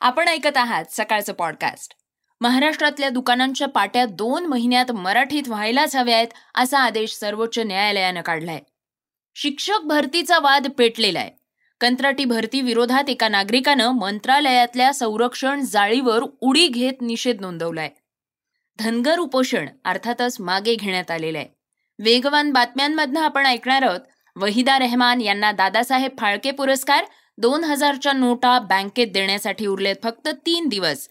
आपण ऐकत आहात सकाळचं पॉडकास्ट महाराष्ट्रातल्या दुकानांच्या पाट्या दोन महिन्यात मराठीत व्हायलाच हव्यात असा आदेश सर्वोच्च न्यायालयानं काढलाय. शिक्षक भरतीचा वाद पेटलेला आहे कंत्राटी भरती विरोधात एका नागरिकानं मंत्रालयातल्या संरक्षण जाळीवर उडी घेत निषेध नोंदवलाय. धनगर उपोषण अर्थातच मागे घेण्यात आलेलं आहे वेगवान बातम्यांमधनं आपण ऐकणार आहोत वहिदा रेहमान यांना दादासाहेब फाळके पुरस्कार दोन हजारच्या नोटा बँकेत देण्यासाठी उरलेत फक्त तीन दिवस.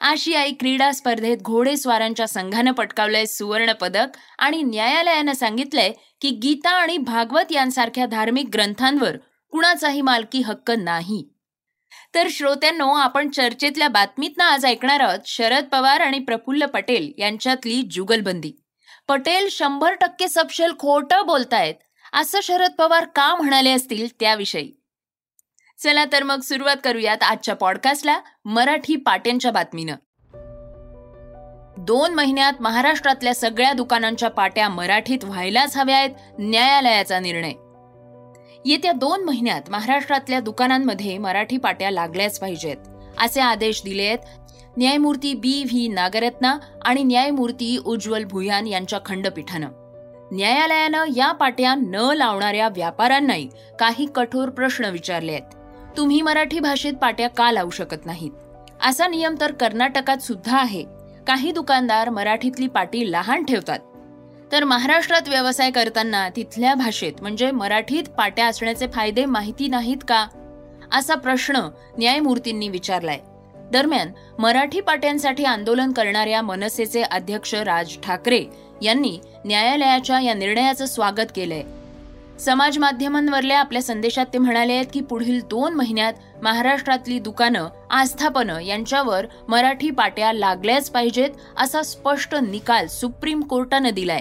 आशियाई क्रीडा स्पर्धेत घोडेस्वारांच्या संघानं पटकावलंय सुवर्ण पदक आणि न्यायालयानं सांगितलंय की गीता आणि भागवत यांसारख्या धार्मिक ग्रंथांवर कुणाचाही मालकी हक्क नाही. तर श्रोत्यांनो आपण चर्चेतल्या बातमीतनं आज ऐकणार आहोत शरद पवार आणि प्रफुल्ल पटेल यांच्यातली जुगलबंदी. पटेल शंभर टक्के सपशेल खोटं बोलतायत. असं शरद पवार का म्हणाले असतील त्याविषयी? चला तर मग सुरुवात करूयात आजच्या पॉडकास्टला मराठी पाट्यांच्या बातमीनं. दोन महिन्यात महाराष्ट्रातल्या सगळ्या दुकानांच्या पाट्या मराठीत व्हायलाच हव्या आहेत न्यायालयाचा निर्णय. येत्या दोन महिन्यात महाराष्ट्रातल्या दुकानांमध्ये मराठी पाट्या लागल्याच पाहिजेत असे आदेश दिले आहेत न्यायमूर्ती बी व्ही नागरत्ना आणि न्यायमूर्ती उज्ज्वल भुयान यांच्या खंडपीठानं. न्यायालयानं या पाट्या न लावणाऱ्या व्यापाऱ्यांनाही काही कठोर प्रश्न विचारले आहेत तुम्ही मराठी भाषेत पाट्या का लावू शकत नाहीत? असा नियम तर कर्नाटकात सुद्धा आहे. काही दुकानदार मराठीतली पाटी लहान ठेवतात. तर महाराष्ट्रात व्यवसाय करताना तिथल्या भाषेत म्हणजे मराठीत पाट्या असण्याचे फायदे माहिती नाहीत का? असा प्रश्न न्यायमूर्तींनी विचारलाय. दरम्यान मराठी पाट्यांसाठी आंदोलन करणाऱ्या मनसेचे अध्यक्ष राज ठाकरे यांनी न्यायालयाच्या या निर्णयाचं स्वागत केलंय. समाज माध्यमांवरल्या आपल्या संदेशात ते म्हणाले आहेत की पुढील दोन महिन्यात महाराष्ट्रातली दुकानं आस्थापनं यांच्यावर मराठी पाट्या लागल्याच पाहिजेत असा स्पष्ट निकाल सुप्रीम कोर्टानं दिलाय.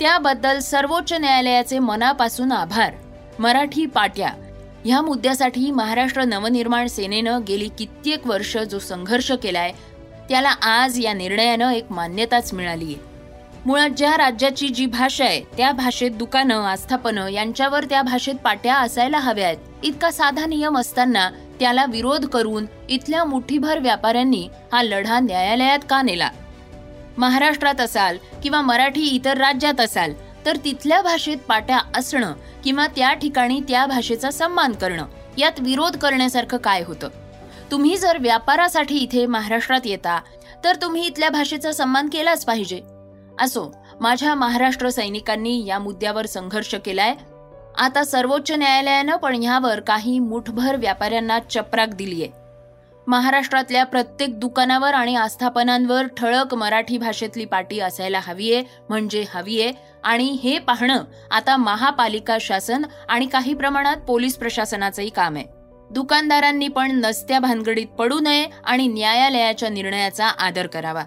त्याबद्दल सर्वोच्च न्यायालयाचे मनापासून आभार. मराठी पाट्या ह्या मुद्द्यासाठी महाराष्ट्र नवनिर्माण सेनेनं गेली कित्येक वर्ष जो संघर्ष केलाय त्याला आज या निर्णयानं एक मान्यताच मिळाली आहे मुळात ज्या राज्याची जी भाषा आहे त्या भाषेत दुकानं आस्थापनं यांच्यावर त्या भाषेत पाट्या असायला हव्यात. इतका साधा नियम असताना त्याला विरोध करून इथल्या मुठीभर व्यापाऱ्यांनी हा लढा न्यायालयात का नेला? महाराष्ट्रात असाल किंवा मराठी इतर राज्यात असाल तर तिथल्या भाषेत पाट्या असणं किंवा त्या ठिकाणी त्या भाषेचा सन्मान करणं यात विरोध करण्यासारखं काय होतं? तुम्ही जर व्यापारासाठी इथे महाराष्ट्रात येता तर तुम्ही इथल्या भाषेचा सन्मान केलाच पाहिजे. असो माझ्या महाराष्ट्र सैनिकांनी या मुद्द्यावर संघर्ष केलाय. आता सर्वोच्च न्यायालयानं पण ह्यावर काही मुठभर व्यापाऱ्यांना चपराक दिलीय. महाराष्ट्रातल्या प्रत्येक दुकानावर आणि आस्थापनांवर ठळक मराठी भाषेतली पाटी असायला हवीये म्हणजे हवीये. आणि हे पाहणं आता महापालिका शासन आणि काही प्रमाणात पोलीस प्रशासनाचंही काम आहे. दुकानदारांनी पण नसत्या भानगडीत पडू नये आणि न्यायालयाच्या निर्णयाचा आदर करावा.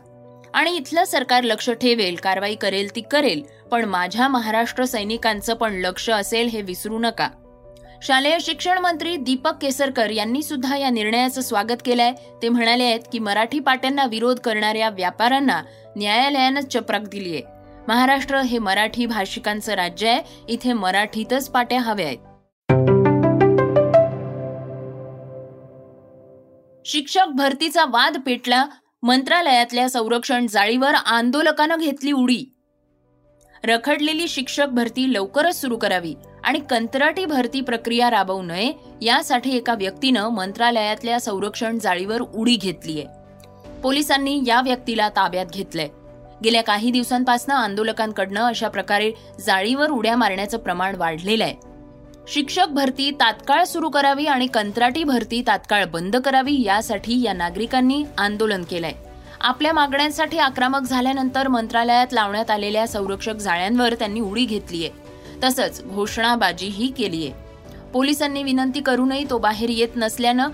आणि इथलं सरकार लक्ष ठेवेल कारवाई करेल ती करेल पण माझ्या महाराष्ट्र सैनिकांचं पण लक्ष असेल हे विसरू नका. शालेय शिक्षण मंत्री दीपक केसरकर यांनी सुद्धा या निर्णयाचं स्वागत केलंय. ते म्हणाले आहेत की मराठी पाट्यांना विरोध करणाऱ्या व्यापाऱ्यांना न्यायालयानं चपराक दिलीय. महाराष्ट्र हे मराठी भाषिकांचं राज्य आहे. इथे मराठीतच पाट्या हव्या आहेत. शिक्षक भरतीचा वाद पेटला मंत्रालयातल्या संरक्षण जाळीवर आंदोलकानं घेतली उडी. रखडलेली शिक्षक भरती लवकरच सुरू करावी आणि कंत्राटी भरती प्रक्रिया राबवू नये यासाठी एका व्यक्तीनं मंत्रालयातल्या संरक्षण जाळीवर उडी घेतलीय. पोलिसांनी या व्यक्तीला ताब्यात घेतलंय. गेल्या काही दिवसांपासून आंदोलकांकडनं अशा प्रकारे जाळीवर उड्या मारण्याचं प्रमाण वाढलेलं आहे. शिक्षक भरती तात्काळ सुरू करावी आणि कंत्राटी भरती तात्काळ बंद करावी यासाठी या नागरिकांनी आंदोलन केलंय. आपल्या मागण्यांसाठी आक्रमक झाल्यानंतर मंत्रालयात लावण्यात आलेल्या संरक्षक जाळ्यांवर त्यांनी उडी घेतलीय. तसंच घोषणाबाजीही केलीय. पोलिसांनी विनंती करूनही तो बाहेर येत नसल्यानं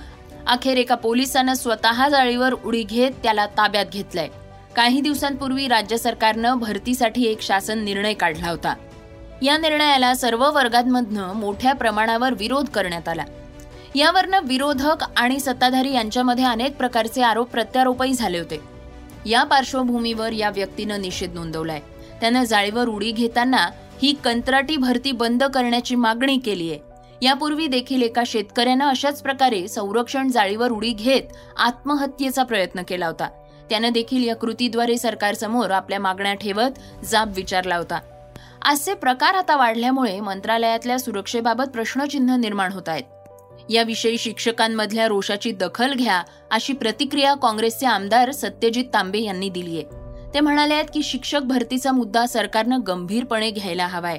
अखेर एका पोलिसानं स्वतः जाळीवर उडी घेत त्याला ताब्यात घेतलंय. काही दिवसांपूर्वी राज्य सरकारनं भरतीसाठी एक शासन निर्णय काढला होता. या निर्णयाला सर्व वर्गांमधनं मोठ्या प्रमाणावर विरोध करण्यात आला. यावरनं विरोधक आणि सत्ताधारी यांच्यामध्ये अनेक प्रकारचे आरोप प्रत्यारोपही झाले होते. या पार्श्वभूमीवर या व्यक्तीनं निषेध नोंदवलाय. त्यानं जाळीवर उडी घेताना ही कंत्राटी भरती बंद करण्याची मागणी केली आहे यापूर्वी देखील एका शेतकऱ्यानं अशाच प्रकारे संरक्षण जाळीवर उडी घेत आत्महत्येचा प्रयत्न केला होता. त्यानं देखील या कृतीद्वारे सरकारसमोर आपल्या मागण्या ठेवत जाब विचारला होता. असे प्रकार आता वाढल्यामुळे मंत्रालयातल्या सुरक्षेबाबत प्रश्नचिन्ह निर्माण होत आहेत. याविषयी शिक्षकांमधल्या रोषाची दखल घ्या अशी प्रतिक्रिया काँग्रेसचे आमदार सत्यजित तांबे यांनी दिली आहे. ते म्हणाले आहेत की शिक्षक भरतीचा मुद्दा सरकारनं गंभीरपणे घ्यायला हवाय.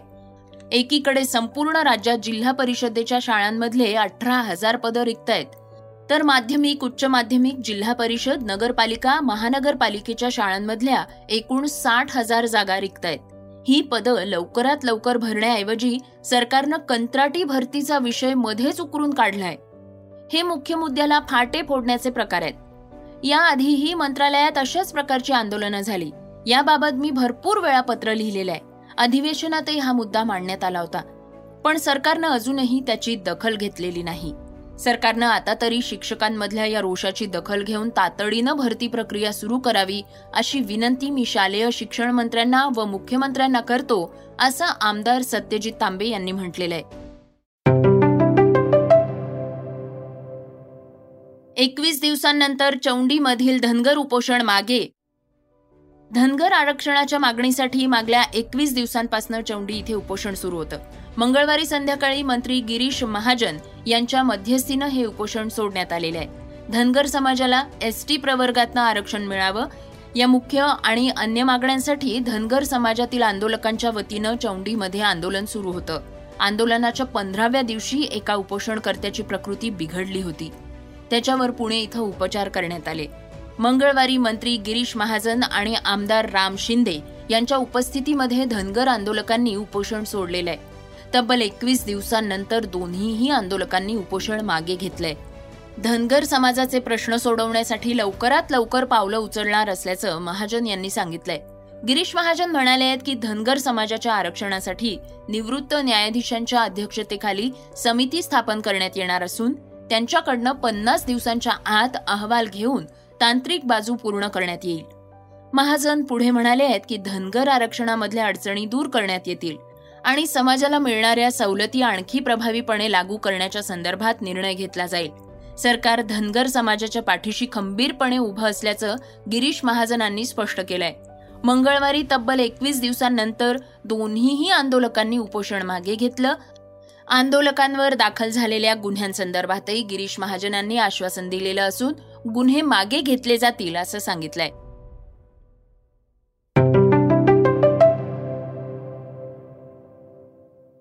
एकीकडे संपूर्ण राज्यात जिल्हा परिषदेच्या शाळांमधले अठरा हजार पदं रिक्त आहेत. तर माध्यमिक उच्च माध्यमिक जिल्हा परिषद नगरपालिका महानगरपालिकेच्या शाळांमधल्या एकूण साठ हजार जागा रिक्त आहेत. ही पदं लवकरात लवकर भरण्याऐवजी सरकारनं कंत्राटी भरतीचा विषय मध्येच उकरून काढलाय. हे मुख्य मुद्द्याला फाटे फोडण्याचे प्रकार आहेत. याआधीही मंत्रालयात अशाच प्रकारची आंदोलनं झाली. याबाबत मी भरपूर वेळा पत्र लिहिलेलं आहे. अधिवेशनातही हा मुद्दा मांडण्यात आला होता. पण सरकारनं अजूनही त्याची दखल घेतलेली नाही. सरकारनं आता तरी शिक्षकांमधल्या या रोषाची दखल घेऊन तातडीनं भरती प्रक्रिया सुरू करावी अशी विनंती मी शालेय शिक्षण मंत्र्यांना व मुख्यमंत्र्यांना करतो असं आमदार सत्यजित तांबे यांनी म्हटलेलं आहे. एकवीस दिवसांनंतर चौंडीमधील धनगर उपोषण मागे धनगर आरक्षणाच्या मागणीसाठी मागल्या एकवीस दिवसांपासून चौंडी इथे उपोषण सुरू होतं. मंगळवारी संध्याकाळी मंत्री गिरीश महाजन यांच्या मध्यस्थीनं हे उपोषण सोडण्यात आलेलं आहे. धनगर समाजाला एस टी प्रवर्गातनं आरक्षण मिळावं या मुख्य आणि अन्य मागण्यांसाठी धनगर समाजातील आंदोलकांच्या वतीनं चौंडीमध्ये आंदोलन सुरू होतं. आंदोलनाच्या पंधराव्या दिवशी एका उपोषणकर्त्याची प्रकृती बिघडली होती. त्याच्यावर पुणे इथं उपचार करण्यात आले. मंगळवारी मंत्री गिरीश महाजन आणि आमदार राम शिंदे यांच्या उपस्थितीमध्ये धनगर आंदोलकांनी उपोषण सोडलेलं आहे तब्बल एकवीस दिवसांनंतर दोन्हीही आंदोलकांनी उपोषण मागे घेतलंय. धनगर समाजाचे प्रश्न सोडवण्यासाठी लवकरात लवकर पावलं उचलणार असल्याचं महाजन यांनी सांगितलंय. गिरीश महाजन म्हणाले आहेत की धनगर समाजाच्या आरक्षणासाठी निवृत्त न्यायाधीशांच्या अध्यक्षतेखाली समिती स्थापन करण्यात येणार असून त्यांच्याकडनं पन्नास दिवसांच्या आत अहवाल घेऊन तांत्रिक बाजू पूर्ण करण्यात येईल. महाजन पुढे म्हणाले आहेत की धनगर आरक्षणामधल्या अडचणी दूर करण्यात येतील आणि समाजाला मिळणाऱ्या सवलती आणखी प्रभावीपणे लागू करण्याच्या संदर्भात निर्णय घेतला जाईल. सरकार धनगर समाजाच्या पाठीशी खंबीरपणे उभं असल्याचं गिरीश महाजनांनी स्पष्ट केलंय. मंगळवारी तब्बल एकवीस दिवसांनंतर दोन्हीही आंदोलकांनी उपोषण मागे घेतलं आंदोलकांवर दाखल झालेल्या गुन्ह्यांसंदर्भातही गिरीश महाजनांनी आश्वासन दिलेलं असून गुन्हे मागे घेतले जातील असं सांगितलंय.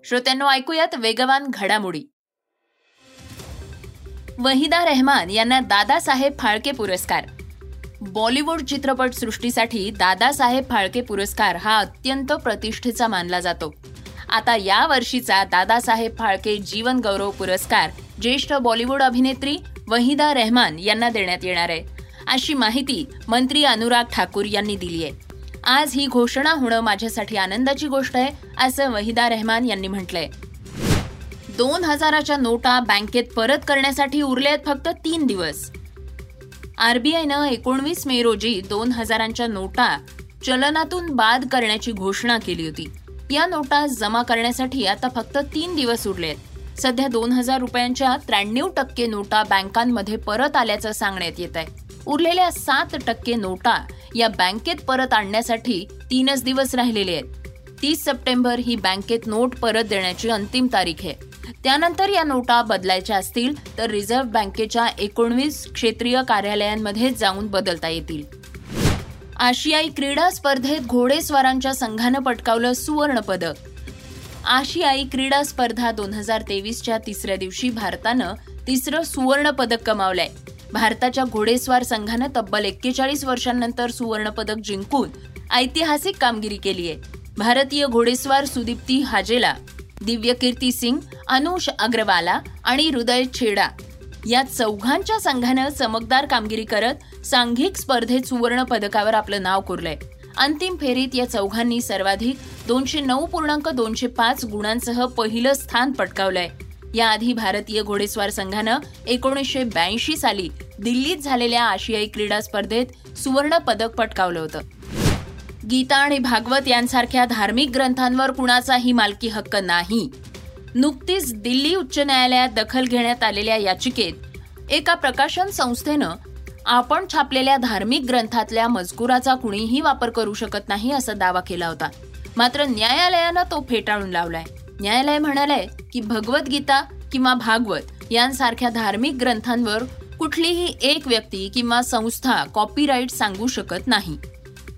श्रोत्यांनो ऐकूयात वेगवान घडामोडी. वहिदा रहमान यांना दादासाहेब फाळके पुरस्कार. बॉलिवूड चित्रपट सृष्टीसाठी दादासाहेब फाळके पुरस्कार हा अत्यंत प्रतिष्ठेचा मानला जातो. आता या वर्षीचा दादासाहेब फाळके जीवन गौरव पुरस्कार ज्येष्ठ बॉलिवूड अभिनेत्री वहिदा रेहमान यांना देण्यात येणार आहे. अशी माहिती मंत्री अनुराग ठाकूर यांनी दिली आहे. आज ही घोषणा होणं माझ्यासाठी आनंदाची गोष्ट आहे असं वहिदा रेहमान यांनी म्हटलंय. दोन हजाराच्या नोटा बँकेत परत करण्यासाठी उरले आहेत फक्त तीन दिवस. आरबीआयनं एकोणवीस मे रोजी दोन हजारांच्या नोटा चलनातून बाद करण्याची घोषणा केली होती. या नोटा जमा करण्यासाठी आता फक्त तीन दिवस उरले आहेत सध्या दोन हजार रुपयांच्या त्र्याण्णव टक्के नोटा बँकांमध्ये परत आल्याचं सांगण्यात येत आहे. उरलेल्या सात टक्के नोटा या बँकेत परत आणण्यासाठी तीनच दिवस राहिलेले आहेत. तीस सप्टेंबर ही बँकेत नोट परत देण्याची अंतिम तारीख आहे. त्यानंतर या नोटा बदलायच्या असतील तर रिझर्व्ह बँकेच्या एकोणवीस क्षेत्रीय कार्यालयांमध्ये जाऊन बदलता येतील. आशियाई क्रीडा स्पर्धेत घोडेस्वारांच्या संघानं पटकावलं सुवर्ण पदक आशियाई क्रीडा स्पर्धा दोन हजार तेवीसच्या तिसऱ्या दिवशी भारतानं तिसरं सुवर्ण पदक कमावलंय. भारताच्या घोडेस्वार संघानं तब्बल एक्केचाळीस वर्षांनंतर सुवर्ण पदक जिंकून ऐतिहासिक कामगिरी केली आहे भारतीय घोडेस्वार सुदीप्ती हाजेला दिव्यकीर्ती सिंग अनुष अग्रवाला आणि हृदय छेडा या चौघांच्या संघानं चमकदार कामगिरी करत सांघिक स्पर्धेत सुवर्ण पदकावर आपलं नाव कोरलंय. अंतिम फेरीत या चौघांनी सर्वाधिक दोनशे नऊ पूर्णांक दोनशे पाच गुणांसह पहिलं स्थान पटकावलंय. याआधी भारतीय घोडेस्वार संघानं एकोणीसशे ब्याऐंशी साली दिल्लीत झालेल्या आशियाई क्रीडा स्पर्धेत सुवर्ण पदक पटकावलं होतं. गीता आणि भागवत यांसारख्या धार्मिक ग्रंथांवर कुणाचाही मालकी हक्क नाही. नुकतीच दिल्ली उच्च न्यायालयात दखल घेण्यात आलेल्या याचिकेत एका प्रकाशन संस्थेनं आपण छापलेल्या धार्मिक ग्रंथातल्या मजकुराचा कुणीही वापर करू शकत नाही असा दावा केला होता. मात्र न्यायालयानं तो फेटाळून लावलाय. न्यायालय म्हणालंय की भगवद्गीता किंवा भागवत यांसारख्या धार्मिक ग्रंथांवर कुठलीही एक व्यक्ती किंवा संस्था कॉपीराईट सांगू शकत नाही.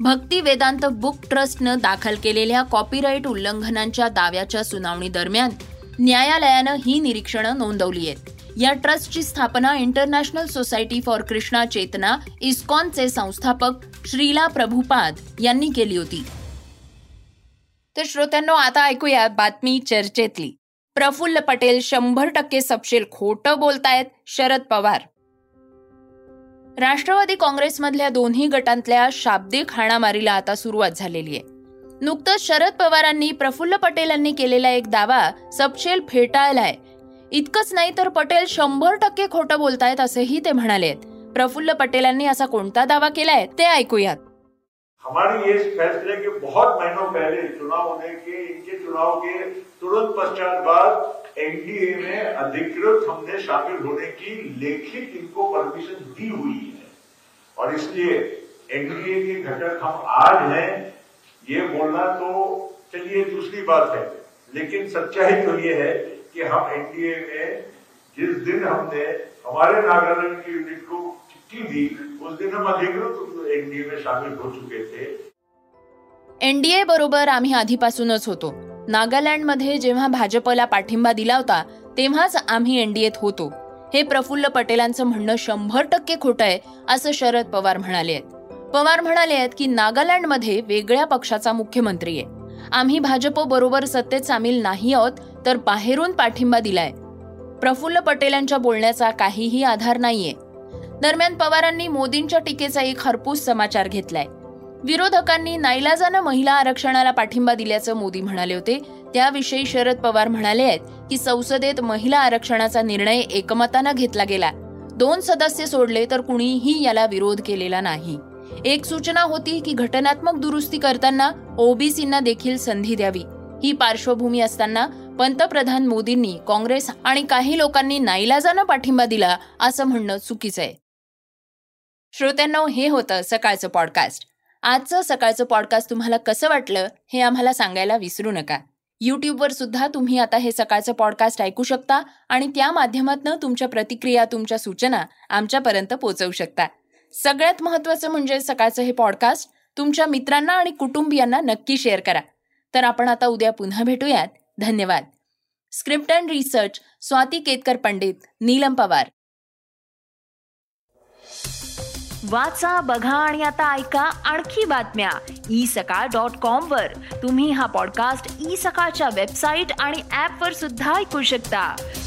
भक्ती वेदांत बुक ट्रस्टनं दाखल केलेल्या कॉपीराईट उल्लंघनांच्या दाव्याच्या सुनावणी दरम्यान न्यायालयानं ही निरीक्षणं नोंदवली आहेत. या ट्रस्टची स्थापना international society for Krishna Chetana इस्कॉनचे संस्थापक श्रीला प्रभुपाद यांनी केली होती. तर श्रोत्यांनो आता ऐकूया बातमी चर्चेतली. प्रफुल्ल पटेल शंभर टक्के सपशेल खोटं बोलतायत शरद पवार. राष्ट्रवादी काँग्रेसमधल्या दोन्ही गटांतल्या शाब्दिक हाणामारीला आता सुरुवात झालेली आहे. नुकतंच शरद पवारांनी प्रफुल्ल पटेलांनी केलेला एक दावा सपशेल फेटाळलाय. इतकंच नाही तर पटेल शंभर टक्के खोटं बोलतायत असेही ते म्हणाले प्रफुल्ल पटेलांनी असा कोणता दावा केलाय ते ऐकूयात. हमारी ये फैसले के बहुत महीनों पहले चुनाव होने के इनके चुनाव के तुरंत पश्चात बाद एनडीए में अधिकृत हमने शामिल होने की लेखित इनको परमिशन दी हुई है। और इसलिए एनडीए के घटक हम आज हैं ये बोलना तो चलिए दूसरी बात है लेकिन सच्चाई तो ये है कि हम एनडीए में जिस दिन हमने हमारे नागालैंड की यूनिट को चिट्ठी दी उस दिन हम अधिकृत एनडीए में शामिल हो चुके थे। एनडीए बरोबर आम्ही आधीपासूनच होतो. नागालँडमध्ये जेव्हा भाजपला पाठिंबा दिला होता तेव्हाच आम्ही एनडीएत होतो. हे प्रफुल्ल पटेलांचं म्हणणं शंभर टक्के खोटं आहे असं शरद पवार म्हणाले आहेत. पवार म्हणाले आहेत की नागालँडमध्ये वेगळ्या पक्षाचा मुख्यमंत्री आहे. आम्ही भाजप बरोबर सत्तेत सामील नाही आहोत तर बाहेरून पाठिंबा दिलाय. प्रफुल्ल पटेल यांच्या बोलण्याचा काहीही आधार नाहीये. दरम्यान पवारांनी मोदींच्या टीकेचा एक हरपूस समाचार घेतलाय. विरोधकांनी नाईलाजानं महिला आरक्षणाला पाठिंबा दिल्याचं मोदी म्हणाले होते. त्याविषयी शरद पवार म्हणाले आहेत की संसदेत महिला आरक्षणाचा निर्णय एकमतानं घेतला गेला. दोन सदस्य सोडले तर कुणीही याला विरोध केलेला नाही. एक सूचना होती की घटनात्मक दुरुस्ती करताना ओबीसींना देखील संधी द्यावी. ही पार्श्वभूमी असताना पंतप्रधान मोदींनी काँग्रेस आणि काही लोकांनी नाईलाजानं पाठिंबा दिला असं म्हणणं चुकीचं आहे श्रोत्यांना हे होतं सकाळचं पॉडकास्ट आजचं सकाळचं पॉडकास्ट तुम्हाला कसं वाटलं हे आम्हाला सांगायला विसरू नका. यूट्यूबवर सुद्धा तुम्ही आता हे सकाळचं पॉडकास्ट ऐकू शकता आणि त्या माध्यमातून तुमच्या प्रतिक्रिया तुमच्या सूचना आमच्यापर्यंत पोहोचवू शकता. सगळ्यात महत्त्वाचं म्हणजे सकाळचं हे पॉडकास्ट तुमच्या मित्रांना आणि कुटुंबियांना नक्की शेअर करा. तर आपण आता उद्या पुन्हा भेटूयात. धन्यवाद. Script and research Swati Ketkar Pandit Neelam Pawar. वाचा बघा आणि आता ऐका आणखी बातम्या. ई सकाळ डॉट कॉम वर. तुम्ही हा पॉडकास्ट ई सकाळच्या वेबसाईट आणि ऍप वर सुद्धा ऐकू शकता.